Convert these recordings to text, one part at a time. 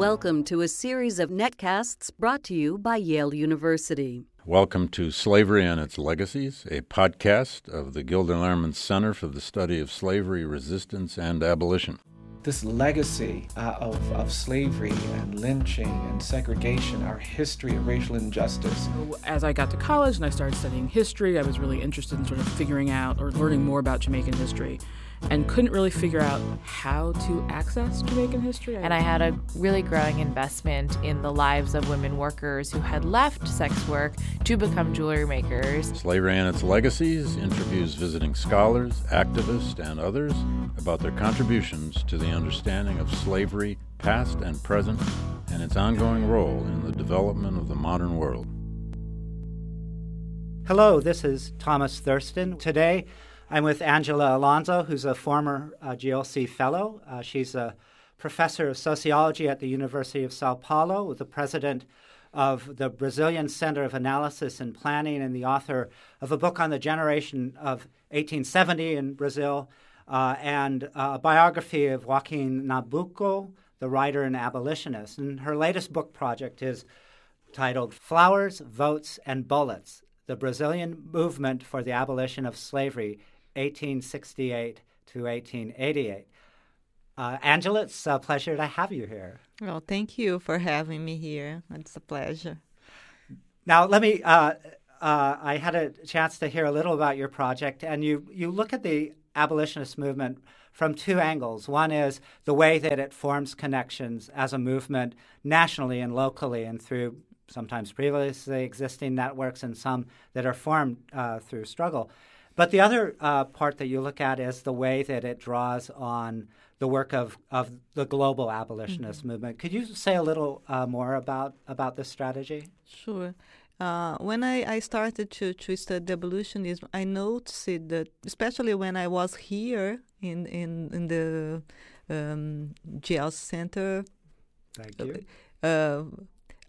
Welcome to a series of netcasts brought to you by Yale University. Welcome to Slavery and Its Legacies, a podcast of the Gilder Lehrman Center for the Study of Slavery, Resistance, and Abolition. This legacy uh, of, of slavery and lynching and segregation, our history of racial injustice. As I got to college and I started studying history, I was really interested in sort of figuring out or learning more about Jamaican history and couldn't really figure out how to access Jamaican history. And I had a really growing investment in the lives of women workers who had left sex work to become jewelry makers. Slavery and Its Legacies interviews visiting scholars, activists, and others about their contributions to the understanding of slavery, past and present, and its ongoing role in the development of the modern world. Hello, this is Thomas Thurston. Today, I'm with Angela Alonso, who's a former uh, GLC fellow. Uh, she's a professor of sociology at the University of Sao Paulo, the president of the Brazilian Center of Analysis and Planning, and the author of a book on the generation of 1870 in Brazil, uh, and a biography of Joaquim Nabuco, the writer and abolitionist. And her latest book project is titled Flowers, Votes, and Bullets The Brazilian Movement for the Abolition of Slavery 1868 to 1888. Uh, Angela, it's a pleasure to have you here. Well, thank you for having me here. It's a pleasure. Now, let me. Uh, uh, I had a chance to hear a little about your project, and you you look at the abolitionist movement from two angles. One is the way that it forms connections as a movement nationally and locally, and through sometimes previously existing networks, and some that are formed uh, through struggle. But the other uh, part that you look at is the way that it draws on the work of, of the global abolitionist mm-hmm. movement. Could you say a little uh, more about, about this strategy? Sure. Uh, when I, I started to, to study abolitionism, I noticed that, especially when I was here in, in, in the um, GL Center. Thank you. Uh,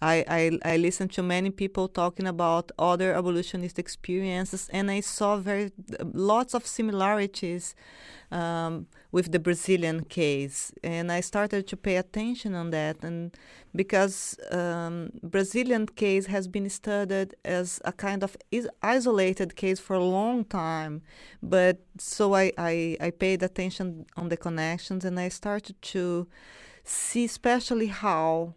I, I, I listened to many people talking about other abolitionist experiences, and I saw very lots of similarities um, with the Brazilian case, and I started to pay attention on that, and because um, Brazilian case has been studied as a kind of is- isolated case for a long time, but so I, I, I paid attention on the connections, and I started to see especially how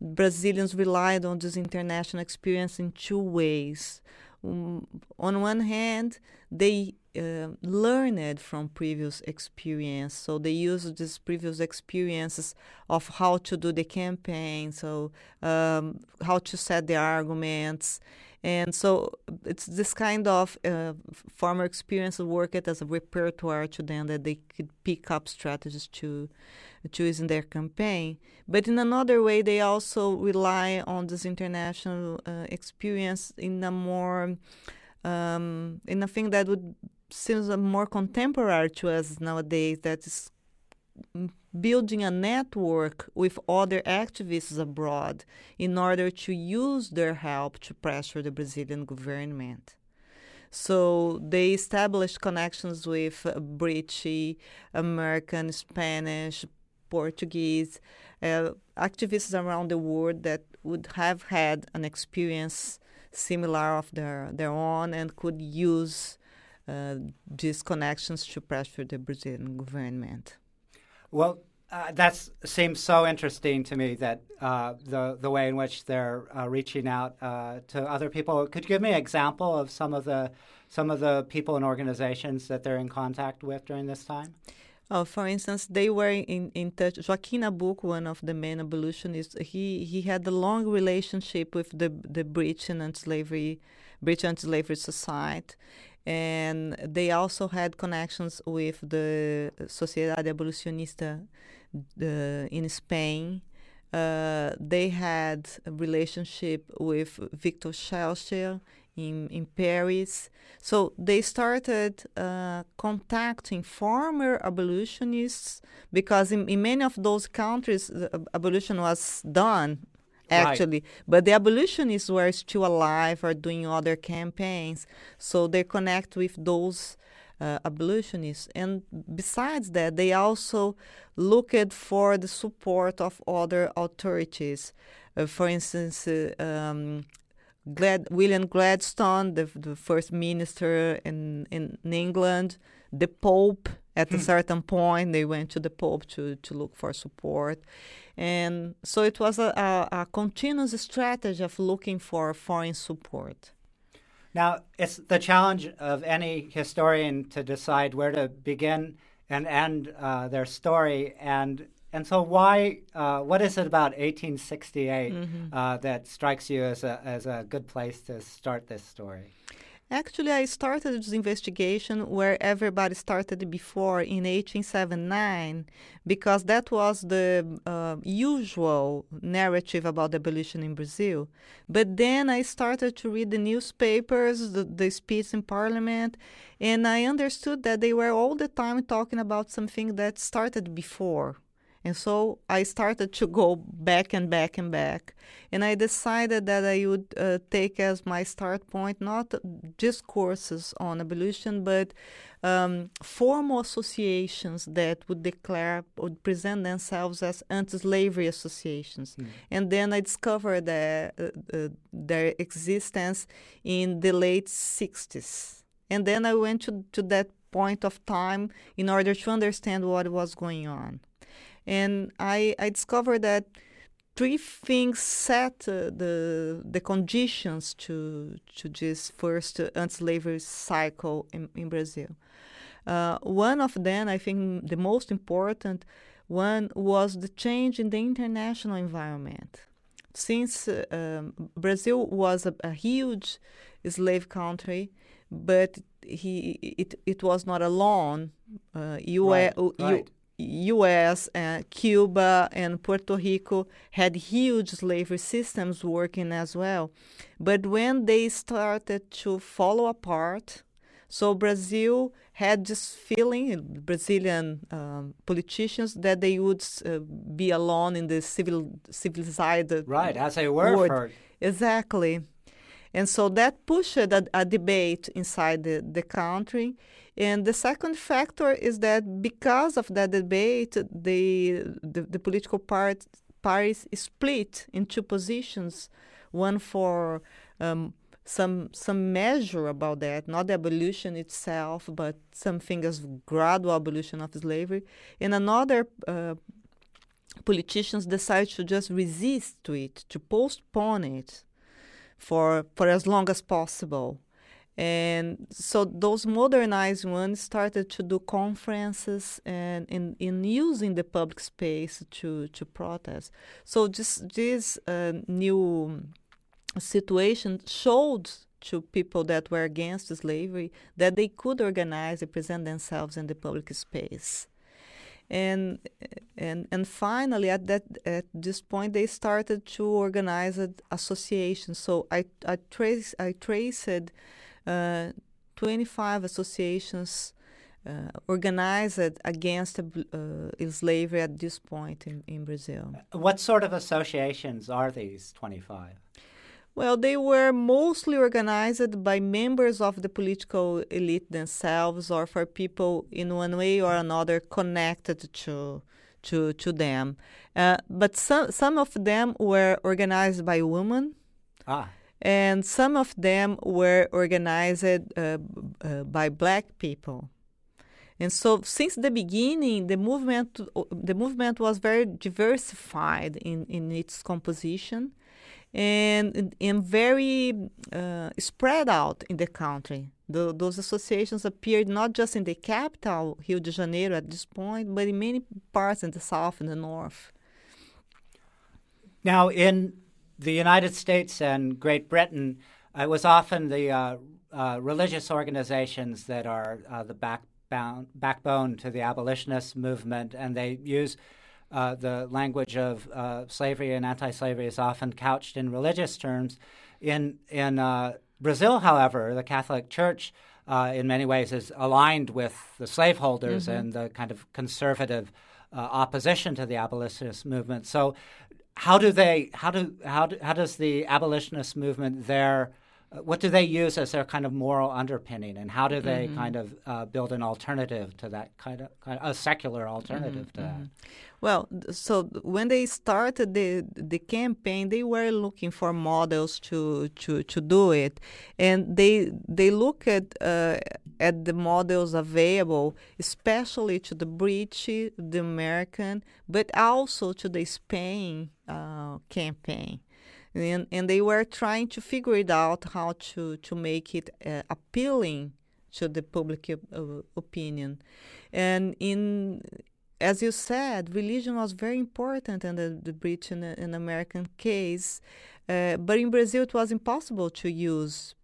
Brazilians relied on this international experience in two ways. Um, on one hand, they uh, learned from previous experience, so they used these previous experiences of how to do the campaign, so um, how to set the arguments, and so it's this kind of uh, former experience that worked as a repertoire to them that they could pick up strategies to choose in their campaign. But in another way, they also rely on this international uh, experience in a more um, in a thing that would seems more contemporary to us nowadays. That is building a network with other activists abroad in order to use their help to pressure the Brazilian government. So they established connections with British, American, Spanish, Portuguese, uh, activists around the world that would have had an experience similar of their, their own and could use uh, these connections to pressure the Brazilian government. Well, uh, that seems so interesting to me that uh, the the way in which they're uh, reaching out uh, to other people. Could you give me an example of some of the some of the people and organizations that they're in contact with during this time? Oh, for instance, they were in, in touch. Joaquim Nabuco, one of the main abolitionists, he, he had a long relationship with the the British anti-slavery, British anti-slavery society, and they also had connections with the Sociedade Abolicionista uh, in Spain. Uh, they had a relationship with Victor Schœlcher in, in Paris. So they started uh, contacting former abolitionists because in, in many of those countries, abolition was done actually. Right. But the abolitionists were still alive or doing other campaigns. So they connect with those uh, abolitionists. And besides that, they also looked for the support of other authorities. Uh, for instance, uh, um, Glad, William Gladstone, the, the first minister in, in England, the Pope. At a hmm. certain point, they went to the Pope to, to look for support. And so it was a, a, a continuous strategy of looking for foreign support. Now, it's the challenge of any historian to decide where to begin and end uh, their story. And and so, why? Uh, what is it about 1868 mm-hmm. uh, that strikes you as a as a good place to start this story? Actually, I started this investigation where everybody started before in 1879 because that was the uh, usual narrative about abolition in Brazil. But then I started to read the newspapers, the, the speech in parliament, and I understood that they were all the time talking about something that started before and so I started to go back and back and back. And I decided that I would uh, take as my start point not discourses on abolition, but um, formal associations that would declare, would present themselves as anti slavery associations. Mm. And then I discovered that, uh, uh, their existence in the late 60s. And then I went to, to that point of time in order to understand what was going on and I, I discovered that three things set uh, the the conditions to to this first uh, anti-slavery cycle in, in Brazil. Uh, one of them, I think, the most important one was the change in the international environment. Since uh, um, Brazil was a, a, huge slave country, but he it it was not alone. Uh, right, right. U.S., and uh, Cuba, and Puerto Rico had huge slavery systems working as well. But when they started to fall apart, so Brazil had this feeling, Brazilian um, politicians, that they would uh, be alone in the civil civilized right as they were world. exactly, and so that pushed a, a debate inside the, the country and the second factor is that because of that debate, the, the, the political part, parties split in two positions one for um, some some measure about that, not the abolition itself, but something as gradual abolition of slavery, and another uh, politicians decide to just resist to it, to postpone it for for as long as possible. And so those modernized ones started to do conferences and in, in using the public space to, to protest. So this, this uh, new situation showed to people that were against slavery that they could organize and present themselves in the public space. And and and finally at that at this point they started to organize associations. So I I trace I traced uh, 25 associations uh, organized against uh, slavery at this point in, in Brazil. What sort of associations are these 25? Well, they were mostly organized by members of the political elite themselves or for people in one way or another connected to to, to them. Uh, but some, some of them were organized by women. Ah and some of them were organized uh, uh, by black people. And so, since the beginning, the movement the movement was very diversified in, in its composition, and and very uh, spread out in the country. The, those associations appeared not just in the capital, Rio de Janeiro, at this point, but in many parts in the south and the north. Now, in the United States and Great Britain, uh, it was often the uh, uh, religious organizations that are uh, the backbone, backbone to the abolitionist movement, and they use uh, the language of uh, slavery and anti-slavery is often couched in religious terms. In in Brazil, however, the Catholic Church, in many ways, is aligned with the slaveholders mm-hmm. and the kind of conservative opposition to the abolitionist movement. So how do they how do how do, how does the abolitionist movement there what do they use as their kind of moral underpinning, and how do they Mm-hmm. kind of uh, build an alternative to that kind of, kind of a secular alternative to that? Well, so when they started the the campaign, they were looking for models to to, to do it, and they they look at uh, at the models available, especially to the British, the American, but also to the Spain uh, campaign. And, and they were trying to figure it out how to, to make it uh, appealing to the public uh, opinion. And in as you said, religion was very important in the, the British and, and American case. Uh, but in Brazil, it was impossible to use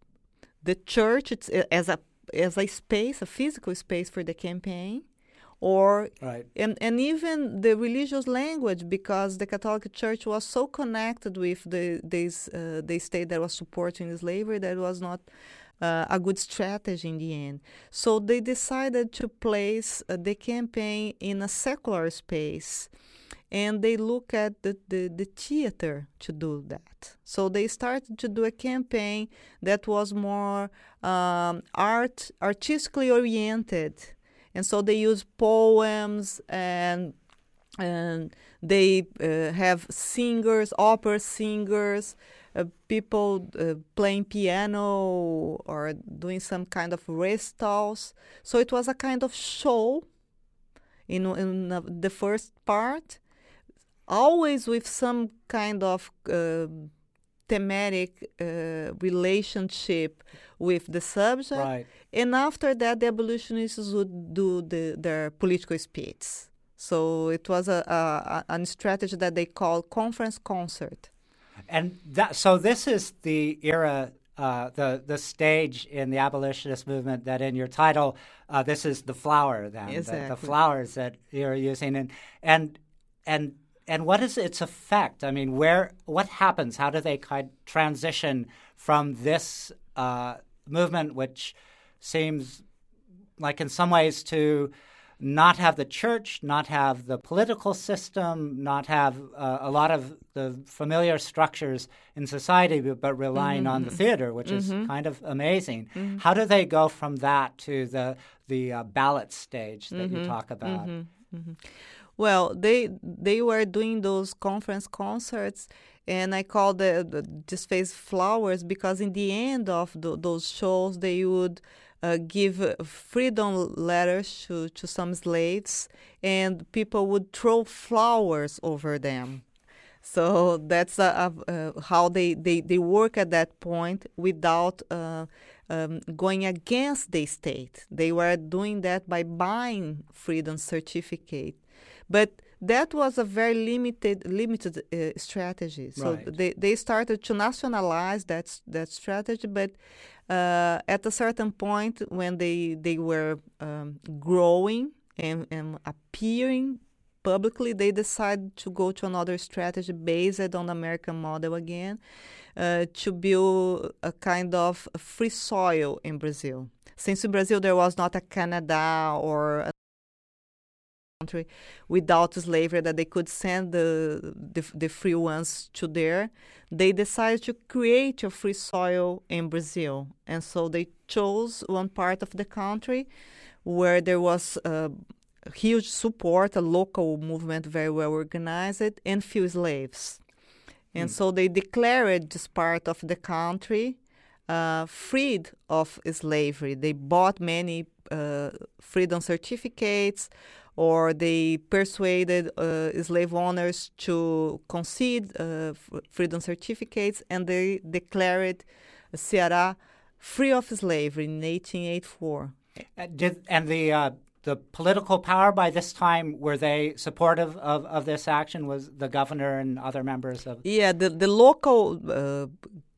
the church uh, as a as a space, a physical space for the campaign, or Right. and and even the religious language because the Catholic Church was so connected with the this uh, the state that was supporting slavery that was not uh, a good strategy in the end. So they decided to place uh, the campaign in a secular space. And they look at the, the, the theater to do that. So they started to do a campaign that was more um, art, artistically oriented, and so they use poems and and they uh, have singers, opera singers, uh, people uh, playing piano or doing some kind of recitals. So it was a kind of show in in the first part, always with some kind of uh, thematic uh, relationship with the subject. Right. And after that, the abolitionists would do the, their political speeches. So it was a, a, a, strategy that they call conference concert. And that, so this is the era, uh, the the stage in the abolitionist movement that in your title, uh, this is the flower. Then the, the flowers that you're using, and and and and what is its effect? I mean, where what happens? How do they kind of transition from this uh, movement, which seems like in some ways to not have the church, not have the political system, not have uh, a lot of the familiar structures in society, but, relying on the theater, which is kind of amazing. How do they go from that to the the uh, ballot stage that you talk about? Well, they they were doing those conference concerts, and I call the, the this phase flowers because in the end of tho- those shows they would uh, give freedom letters to, to some slaves, and people would throw flowers over them. So that's uh, uh, how they, they, they work at that point without uh, um, going against the state. They were doing that by buying freedom certificate, but that was a very limited limited uh, strategy. So Right. they, they started to nationalize that that strategy, but uh, at a certain point when they they were um, growing and, and appearing publicly, they decided to go to another strategy based on the American model again, uh, to build a kind of free soil in Brazil. Since in Brazil there was not a Canada or a country without slavery that they could send the, the the free ones to there, they decided to create a free soil in Brazil, and so they chose one part of the country where there was. Uh, huge support, a local movement very well organized, and few slaves. And so they declared this part of the country uh, freed of slavery. They bought many uh, freedom certificates, or they persuaded uh, slave owners to concede uh, freedom certificates, and they declared Ceará free of slavery in 1884. Uh, Did and the uh, the political power by this time were they supportive of, of this action? Was the governor and other members of Yeah, the the local uh,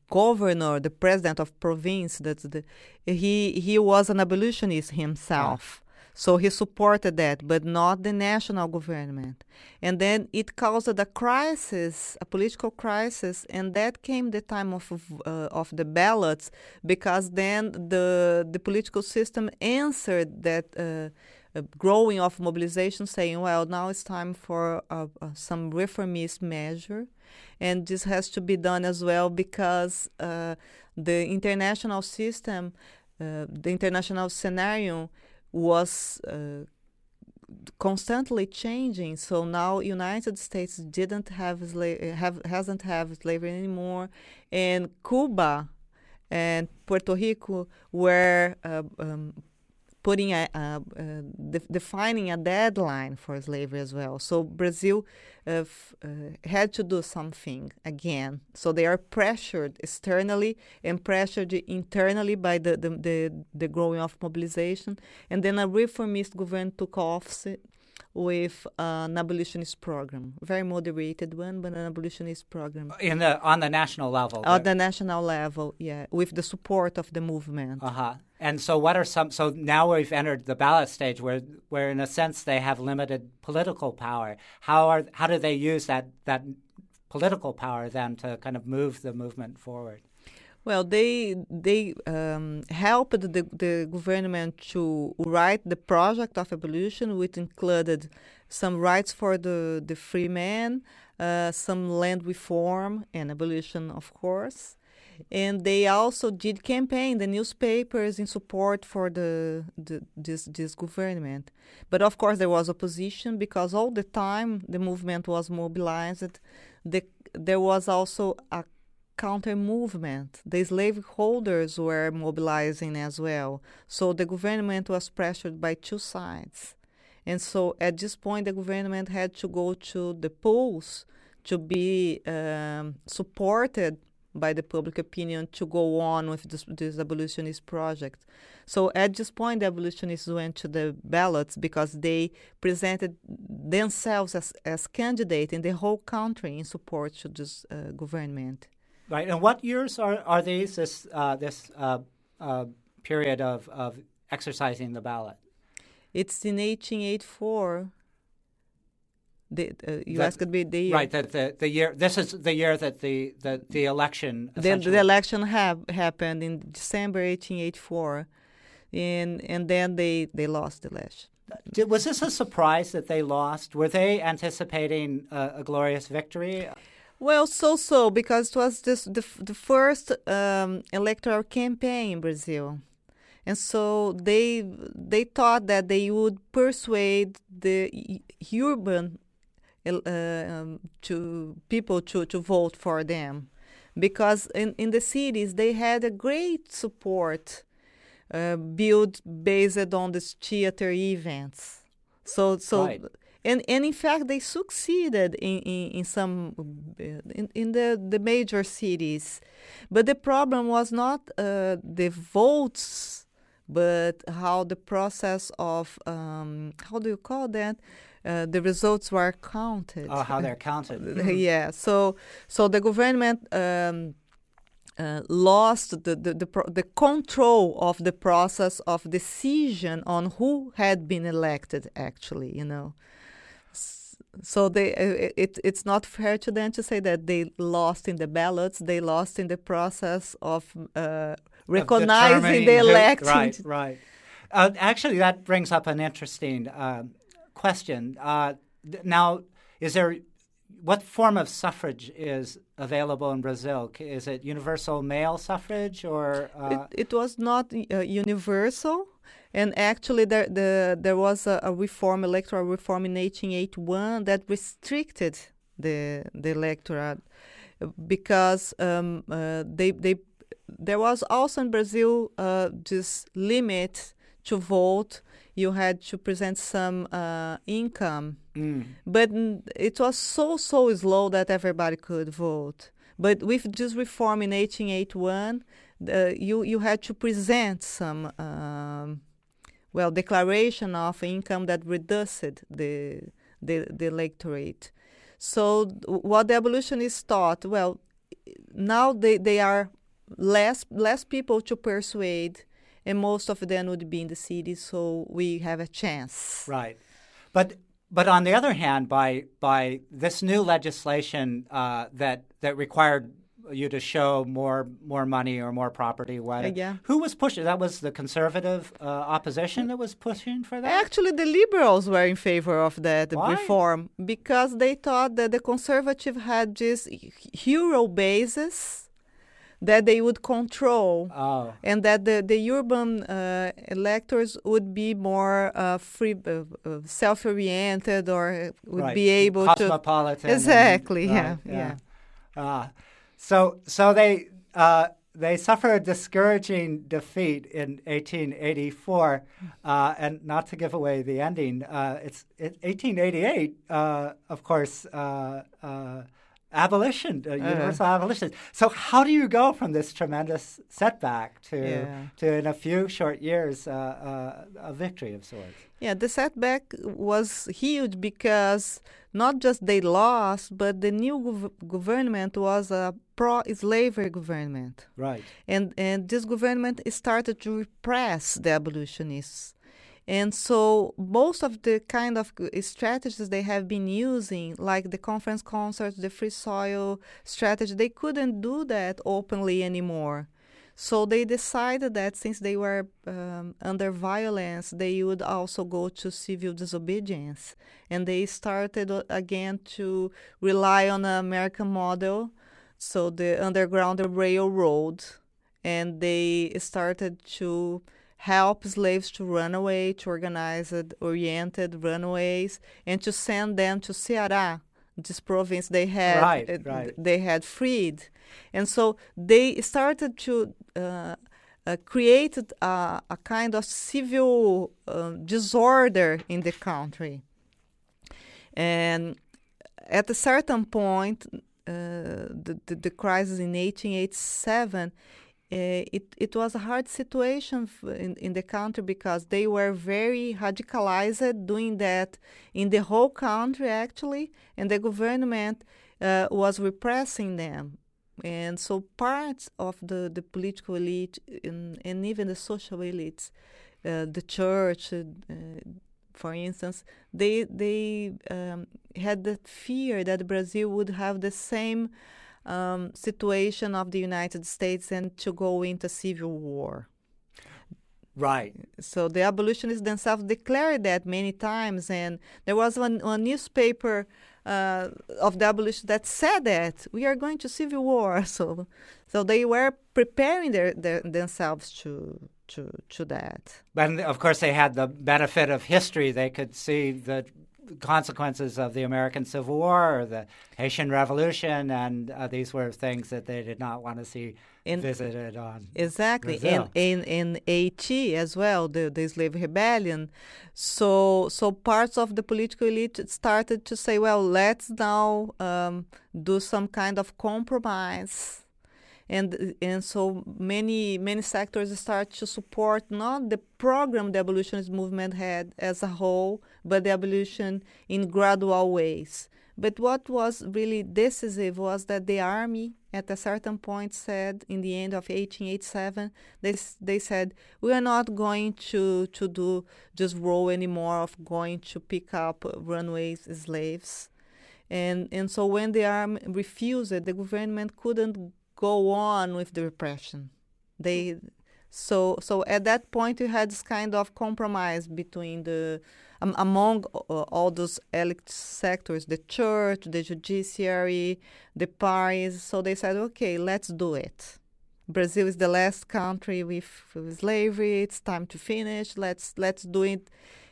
governor, the president of province, that's the he he was an abolitionist himself. So he supported that, but not the national government. And then it caused a crisis, a political crisis, and that came the time of uh, of the ballots, because then the the political system answered that uh, uh, growing of mobilization saying, well, now it's time for uh, uh, some reformist measure. And this has to be done as well because uh, the international system, uh, the international scenario was uh, constantly changing. So now United States didn't have, sla- have hasn't have slavery anymore, and Cuba and Puerto Rico were uh, um, putting a, uh, de- defining a deadline for slavery as well. So Brazil uh, f- uh, had to do something again. So they are pressured externally and pressured internally by the, the, the, the growing of mobilization. And then a reformist government took office with an abolitionist program, very moderated one, but an abolitionist program. In the on the national level. On the national level, yeah, with the support of the movement. Uh huh. And so, what are some? So now we've entered the ballot stage, where, where in a sense they have limited political power. How are how do they use that that political power then to kind of move the movement forward? Well, they they um, helped the, the government to write the project of abolition, which included some rights for the, the free man, uh, some land reform and abolition, of course. And they also did campaign the newspapers in support for the, the this this government. But of course, there was opposition because all the time the movement was mobilized. The, there was also a counter movement. The slaveholders were mobilizing as well. So the government was pressured by two sides. And so at this point, the government had to go to the polls to be um, supported by the public opinion to go on with this, this, abolitionist project. So at this point, the abolitionists went to the ballots because they presented themselves as, as candidate in the whole country in support to this uh, government. Right. And what years are, are these, this, uh, this uh, uh, period of, of exercising the ballot? It's in 1884. The, uh, you that, asked me the year. Right, that the, the year. This is the year that the the, the election. Then the election have happened in December 1884, and and then they they lost the election. Did, was this a surprise that they lost? Were they anticipating a, a glorious victory? Well, so so because it was this the the first um, electoral campaign in Brazil, and so they they thought that they would persuade the urban um, to people to to vote for them, because in in the cities they had a great support uh, built based on these theater events. So so. Right and and in fact they succeeded in in, in some in, in the the major cities but the problem was not uh, the votes but how the process of um, how do you call that uh, the results were counted. Oh, how they're counted. yeah. So, so the government um, uh, lost the the, the, the control of the process of decision on who had been elected. Actually, you know so they uh, it, it's not fair to them to say that they lost in the ballots they lost in the process of uh, recognizing of the elected right right uh, actually that brings up an interesting uh, question uh, now is there what form of suffrage is available in Brazil? Is it universal male suffrage or? Uh, it, it, was not universal. And actually, there the, there was a, a, reform, electoral reform in 1881 that restricted the the electorate because um, uh, they they there was also in Brazil uh, this limit to vote. You had to present some uh, income, mm. but it was so so slow that everybody could vote. But with this reform in 1881, you you had to present some. Um, well, declaration of income that reduced the, the, the electorate. So what the abolitionists thought, well, now they, they are less less people to persuade, and most of them would be in the cities, so we have a chance. Right, but but on the other hand, by by this new legislation uh, that that required you to show more more money or more property. What, Uh, yeah. Who was pushing? That was the conservative uh, opposition that was pushing for that. Actually, the liberals were in favor of that Why? reform because they thought that the conservative had this hero basis that they would control. Oh, and that the, the urban uh, electors would be more uh, free, uh, uh, self-oriented, or would right. be able to Cosmopolitan and- exactly, right, yeah, yeah. Ah, so so they uh, they suffer a discouraging defeat in 1884, uh, and not to give away the ending, uh, it's it, 1888. Uh, of course, uh, uh, abolition, uh, universal abolition. So how do you go from this tremendous setback to Yeah. to in a few short years uh, uh, a victory of sorts? Yeah, the setback was huge because not just they lost, but the new gov- government was a pro-slavery government. Right. and and this government started to repress the abolitionists and so most of the kind of strategies they have been using like the conference concerts the free soil strategy they couldn't do that openly anymore so they decided that since they were um, under violence, they would also go to civil disobedience. And they started uh, again to rely on the American model, so the Underground Railroad. And they started to help slaves to run away, to organize it, oriented runaways, and to send them to Ceará, this province they had Right, uh, right. they had freed. And so they started to uh, uh, create a, a kind of civil uh, disorder in the country. And at a certain point, uh, the, the, the crisis in 1887, uh, it, it was a hard situation in, in the country because they were very radicalized doing that in the whole country, actually, and the government uh, was repressing them. And so parts of the, the political elite and, and even the social elites, uh, the church, for instance, they they um, had the fear that Brazil would have the same um, situation of the United States and to go into civil war. Right. So the abolitionists themselves declared that many times, and there was one, one newspaper uh, of the abolitionists that said that we are going to civil war. So, so they were preparing their, their, themselves to to to that. And of course, they had the benefit of history. They could see the consequences of the American Civil War or the Haitian Revolution, and uh, these were things that they did not want to see In- visited on. Exactly, Brazil. and in in Haiti as well, the the slave rebellion. So so parts of the political elite started to say, well, let's now um, do some kind of compromise, and and so many many sectors start to support not the program the abolitionist movement had as a whole, but the abolition in gradual ways. But what was really decisive was that the army, at a certain point, said in the end of 1887, they, they said, We are not going to, to do just role anymore of going to pick up runaways slaves. And, and so when the army refused the government couldn't go on with the repression. They so so at that point you had this kind of compromise between the um, among uh, all those elite sectors, the church, the judiciary, the parties. So they said, okay, let's do it. Brazil is the last country with, with slavery. It's time to finish. Let's let's do it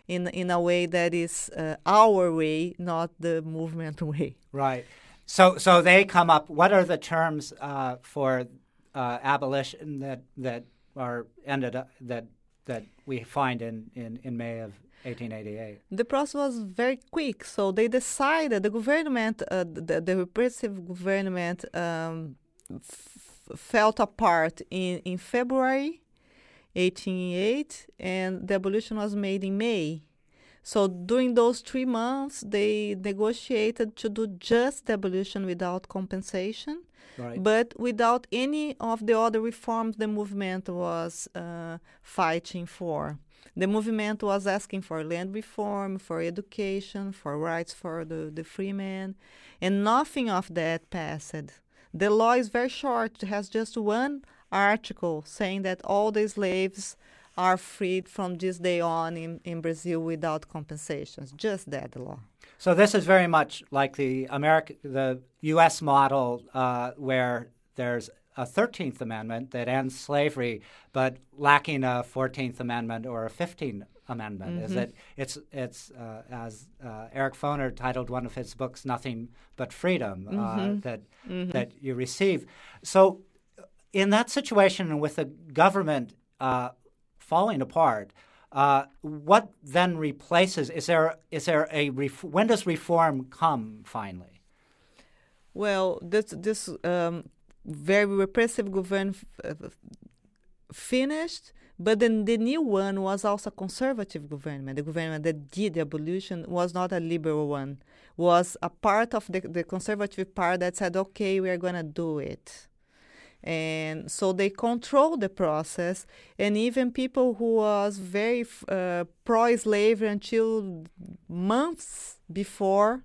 in in a way that is uh, our way, not the movement way. Right. So, so they come up. What are the terms uh, for uh, abolition that that are ended up that that we find in, in, in May of 1888? The process was very quick, so they decided the government, uh, the, the repressive government, um, fell apart in in February, 1888, and the abolition was made in May. So during those three months, they negotiated to do just abolition without compensation Right. but without any of the other reforms the movement was uh, fighting for. The movement was asking for land reform, for education, for rights for the, the free men, and nothing of that passed. The law is very short. It has just one article saying that all the slaves are freed from this day on in, in Brazil without compensations. Just that law. So this is very much like the American, the U.S. model, uh, where there's a 13th Amendment that ends slavery, but lacking a 14th Amendment or a 15th Amendment. Mm-hmm. Is it? It's it's uh, as uh, Eric Foner titled one of his books, "Nothing But Freedom," uh, mm-hmm. that mm-hmm. that you receive. So, in that situation, with the government uh, falling apart, uh, what then replaces? Is there is there a ref- when does reform come finally? Well, this this um, very repressive government f- finished, but then the new one was also a conservative government. The government that did the abolition was not a liberal one, was a part of the, the conservative part that said, okay, we are going to do it. And so they control the process, and even people who was very uh, pro-slavery until months before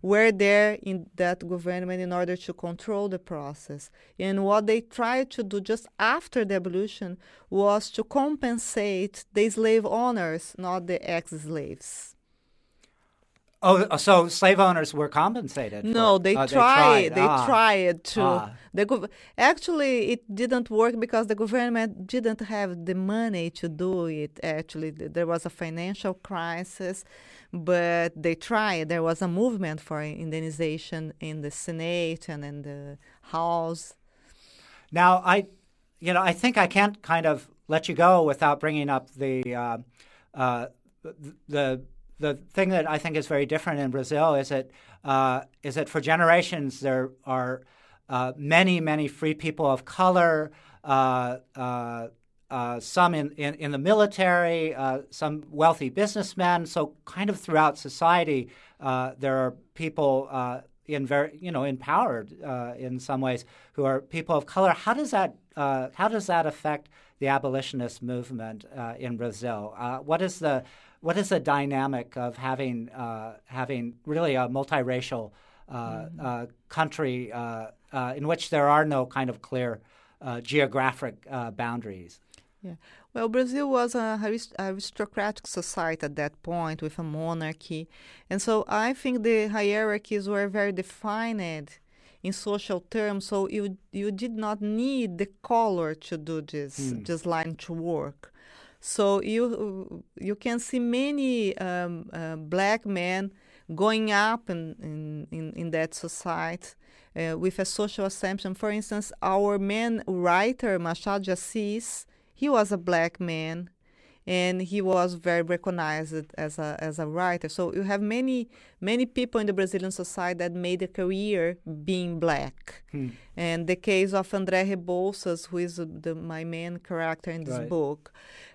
were there in that government in order to control the process. And what they tried to do just after the abolition was to compensate the slave owners, not the ex slaves. Oh, so slave owners were compensated? No, for, they, uh, tried, they tried. They ah. tried to. Ah. The gov- actually, it didn't work because the government didn't have the money to do it. Actually, there was a financial crisis but they tried. There was a movement for indemnization in the Senate and in the House. Now, I, you know, I think I can't kind of let you go without bringing up the uh, uh, the the thing that I think is very different in Brazil is that uh, is that for generations there are uh, many many free people of color. Uh, uh, uh, some in, in, in, the military, uh, some wealthy businessmen. So, kind of throughout society, uh, there are people uh, in very, you know, empowered uh, in some ways who are people of color. How does that how does that affect the abolitionist movement in Brazil? what is the what is the dynamic of having uh, having really a multiracial mm-hmm. country in which there are no kind of clear geographic boundaries? Yeah. Well, Brazil was a aristocratic society at that point with a monarchy. And so I think the hierarchies were very defined in social terms. So you you did not need the color to do this, mm. this line to work. So you you can see many um, uh, black men going up in, in, in, in that society uh, with a social assumption. For instance, our main writer, Machado Assis, he was a black man and he was very recognized as a as a writer. So you have many many people in the Brazilian society that made a career being black. Hmm. And the case of André Rebouças, who is the, my main character in this right. book.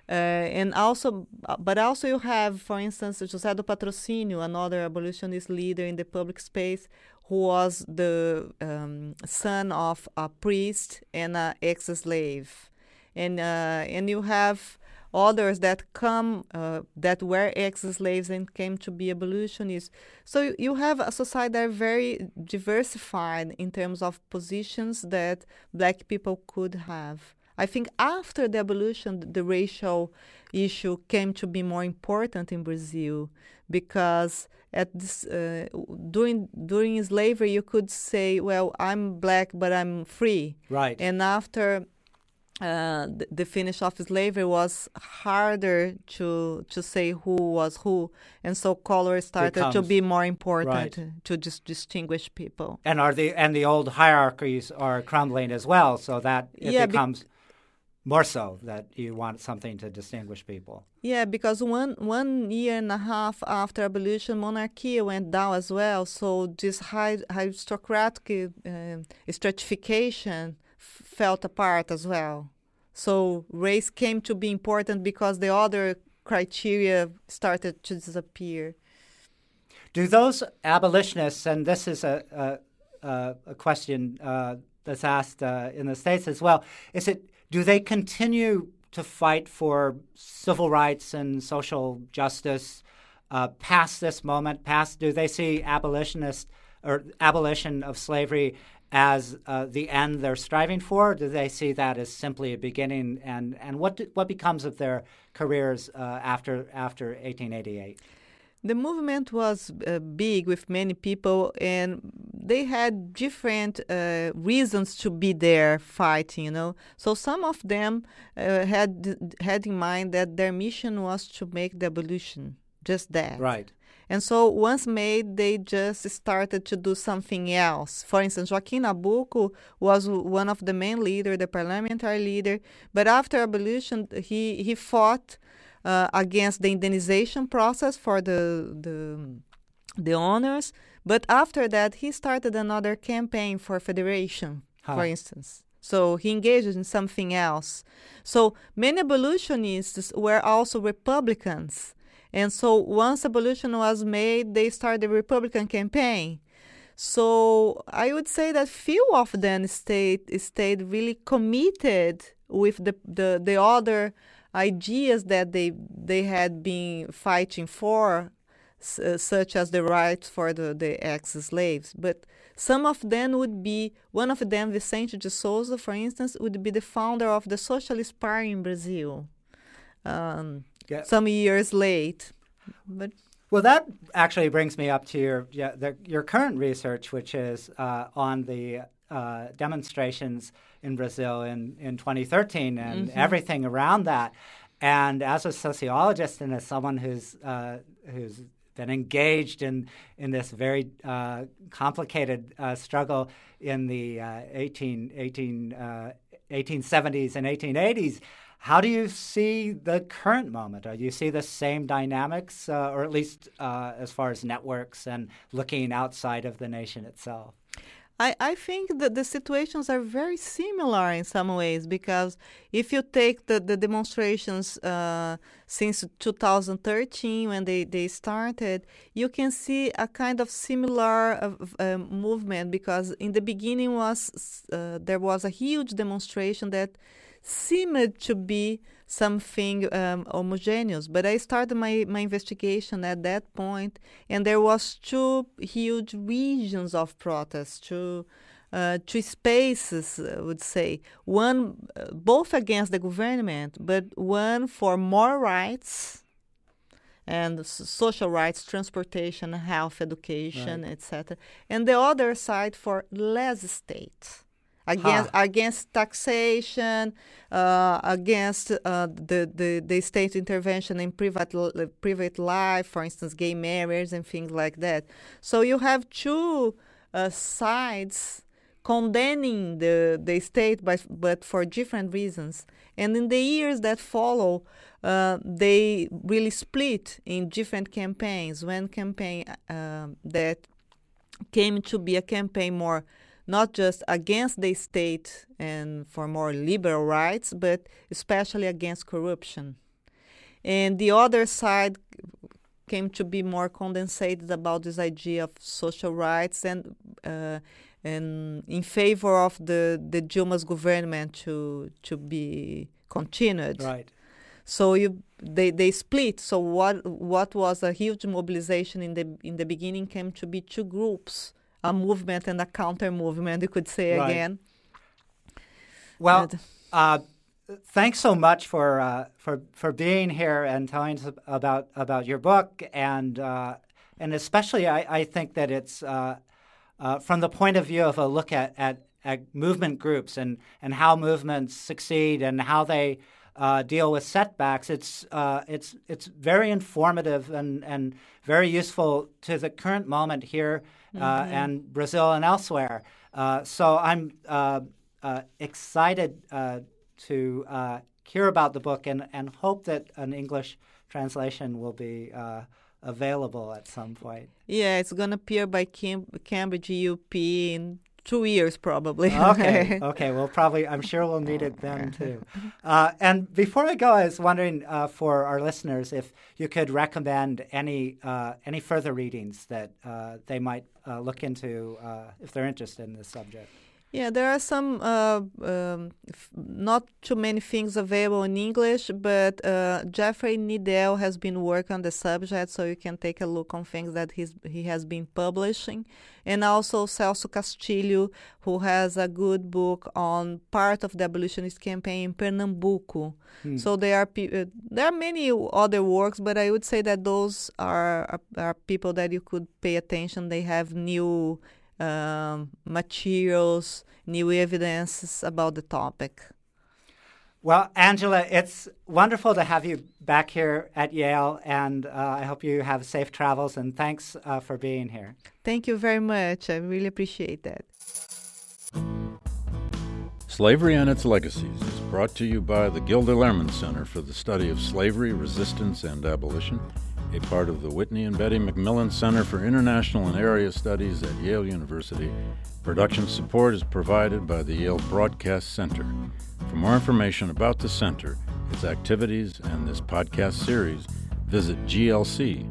Uh, and also, but also you have, for instance, José do Patrocínio, another abolitionist leader in the public space, who was the um, son of a priest and an ex-slave and uh, and you have others that come uh, that were ex-slaves and came to be abolitionists. So you have a society that are very diversified in terms of positions that black people could have. I think after the abolition, the racial issue came to be more important in Brazil because at this uh, during during slavery you could say, well, I'm black but I'm free. Right. And after uh, the, the, finish of slavery was harder to to say who was who, and so color started Becomes, to be more important right. to just distinguish people. And are the and the old hierarchies are crumbling as well, so that it yeah, becomes. Be- more so that you want something to distinguish people. Yeah, because one one year and a half after abolition, monarchy went down as well. So this high aristocratic uh, stratification felt apart as well. So race came to be important because the other criteria started to disappear. Do those abolitionists, and this is a, a, a question uh, that's asked uh, in the States as well, is it do they continue to fight for civil rights and social justice uh, past this moment? Past do they see abolitionist or abolition of slavery as uh, the end they're striving for? do they see that as simply a beginning? And, and what, do, what becomes of their careers uh, after, after 1888? The movement was uh, big with many people, and they had different uh, reasons to be there fighting. You know, so some of them uh, had had in mind that their mission was to make the abolition, just that. Right. And so once made, they just started to do something else. For instance, Joaquim Nabuco was one of the main leader, the parliamentary leader. But after abolition, he, he fought uh, against the indemnization process for the, the, the owners. But after that, he started another campaign for federation, huh. for instance. So he engaged in something else. So many abolitionists were also Republicans. And so once abolition was made, they started the Republican campaign. So I would say that few of them stayed stayed really committed with the the, the other ideas that they they had been fighting for, uh, such as the rights for the, the ex-slaves. But some of them would be one of them, Vicente de Souza, for instance, would be the founder of the Socialist Party in Brazil um, yeah. some years late. But well, that actually brings me up to your yeah, the, your current research, which is uh, on the uh, demonstrations in Brazil in, in 2013 and mm-hmm. everything around that. And as a sociologist and as someone who's uh, who's been engaged in in this very uh, complicated uh, struggle in the uh, 18, 18, 1870s and 1880s. How do you see the current moment? Do you see the same dynamics, uh, or at least uh, as far as networks and looking outside of the nation itself? I, I think that the situations are very similar in some ways because if you take the, the demonstrations uh, since 2013 when they, they started, you can see a kind of similar uh, movement because in the beginning was uh, there was a huge demonstration that seemed to be something um, homogeneous. But I started my, my investigation at that point, and there was two huge regions of protest, two uh, two spaces, I would say. One, uh, both against the government, but one for more rights and social rights, transportation, health, education, right. etc. And the other side for less state against huh. against taxation, uh, against uh, the, the the state intervention in private private life, for instance, gay marriage and things like that. So you have two uh, sides condemning the the state, but but for different reasons. And in the years that follow, uh, they really split in different campaigns. One campaign uh, that came to be a campaign more not just against the state and for more liberal rights, but especially against corruption. And the other side came to be more condensated about this idea of social rights and uh, and in favor of the the Dilma's government to to be continued. Right. So you they, they split. So what what was a huge mobilization in the in the beginning came to be two groups a movement and a counter movement, you could say right. again. Well, uh, thanks so much for uh, for for being here and telling us about about your book and uh, and especially I, I, think that it's uh, uh, from the point of view of a look at, at, at movement groups and and how movements succeed and how they uh, deal with setbacks. It's uh, it's it's very informative and, and very useful to the current moment here uh, mm-hmm. and Brazil and elsewhere. Uh, so I'm uh, uh, excited to hear about the book and, and hope that an English translation will be available at some point. Yeah, it's going to appear by Cam- Cambridge UP in two years probably. okay, okay. Well, probably I'm sure we'll need it then too. Uh, and before I go, I was wondering uh, for our listeners if you could recommend any uh, any further readings that uh, they might uh, look into uh, if they're interested in this subject. Yeah, there are some uh, um, not too many things available in English, but uh, Jeffrey Needell has been working on the subject, so you can take a look on things that he's he has been publishing, and also Celso Castilho, who has a good book on part of the abolitionist campaign in Pernambuco. So there are pe- uh, there are many other works, but I would say that those are are, are people that you could pay attention. They have new um, materials, new evidences about the topic. Well, Angela, it's wonderful to have you back here at Yale, and uh, I hope you have safe travels. And thanks uh, for being here. Thank you very much. I really appreciate that. Slavery and Its Legacies is brought to you by the Gilder Lehrman Center for the Study of Slavery, Resistance, and Abolition, a part of the Whitney and Betty MacMillan Center for International and Area Studies at Yale University. Production support is provided by the Yale Broadcast Center. For more information about the center, its activities, and this podcast series, visit glc.yale.edu.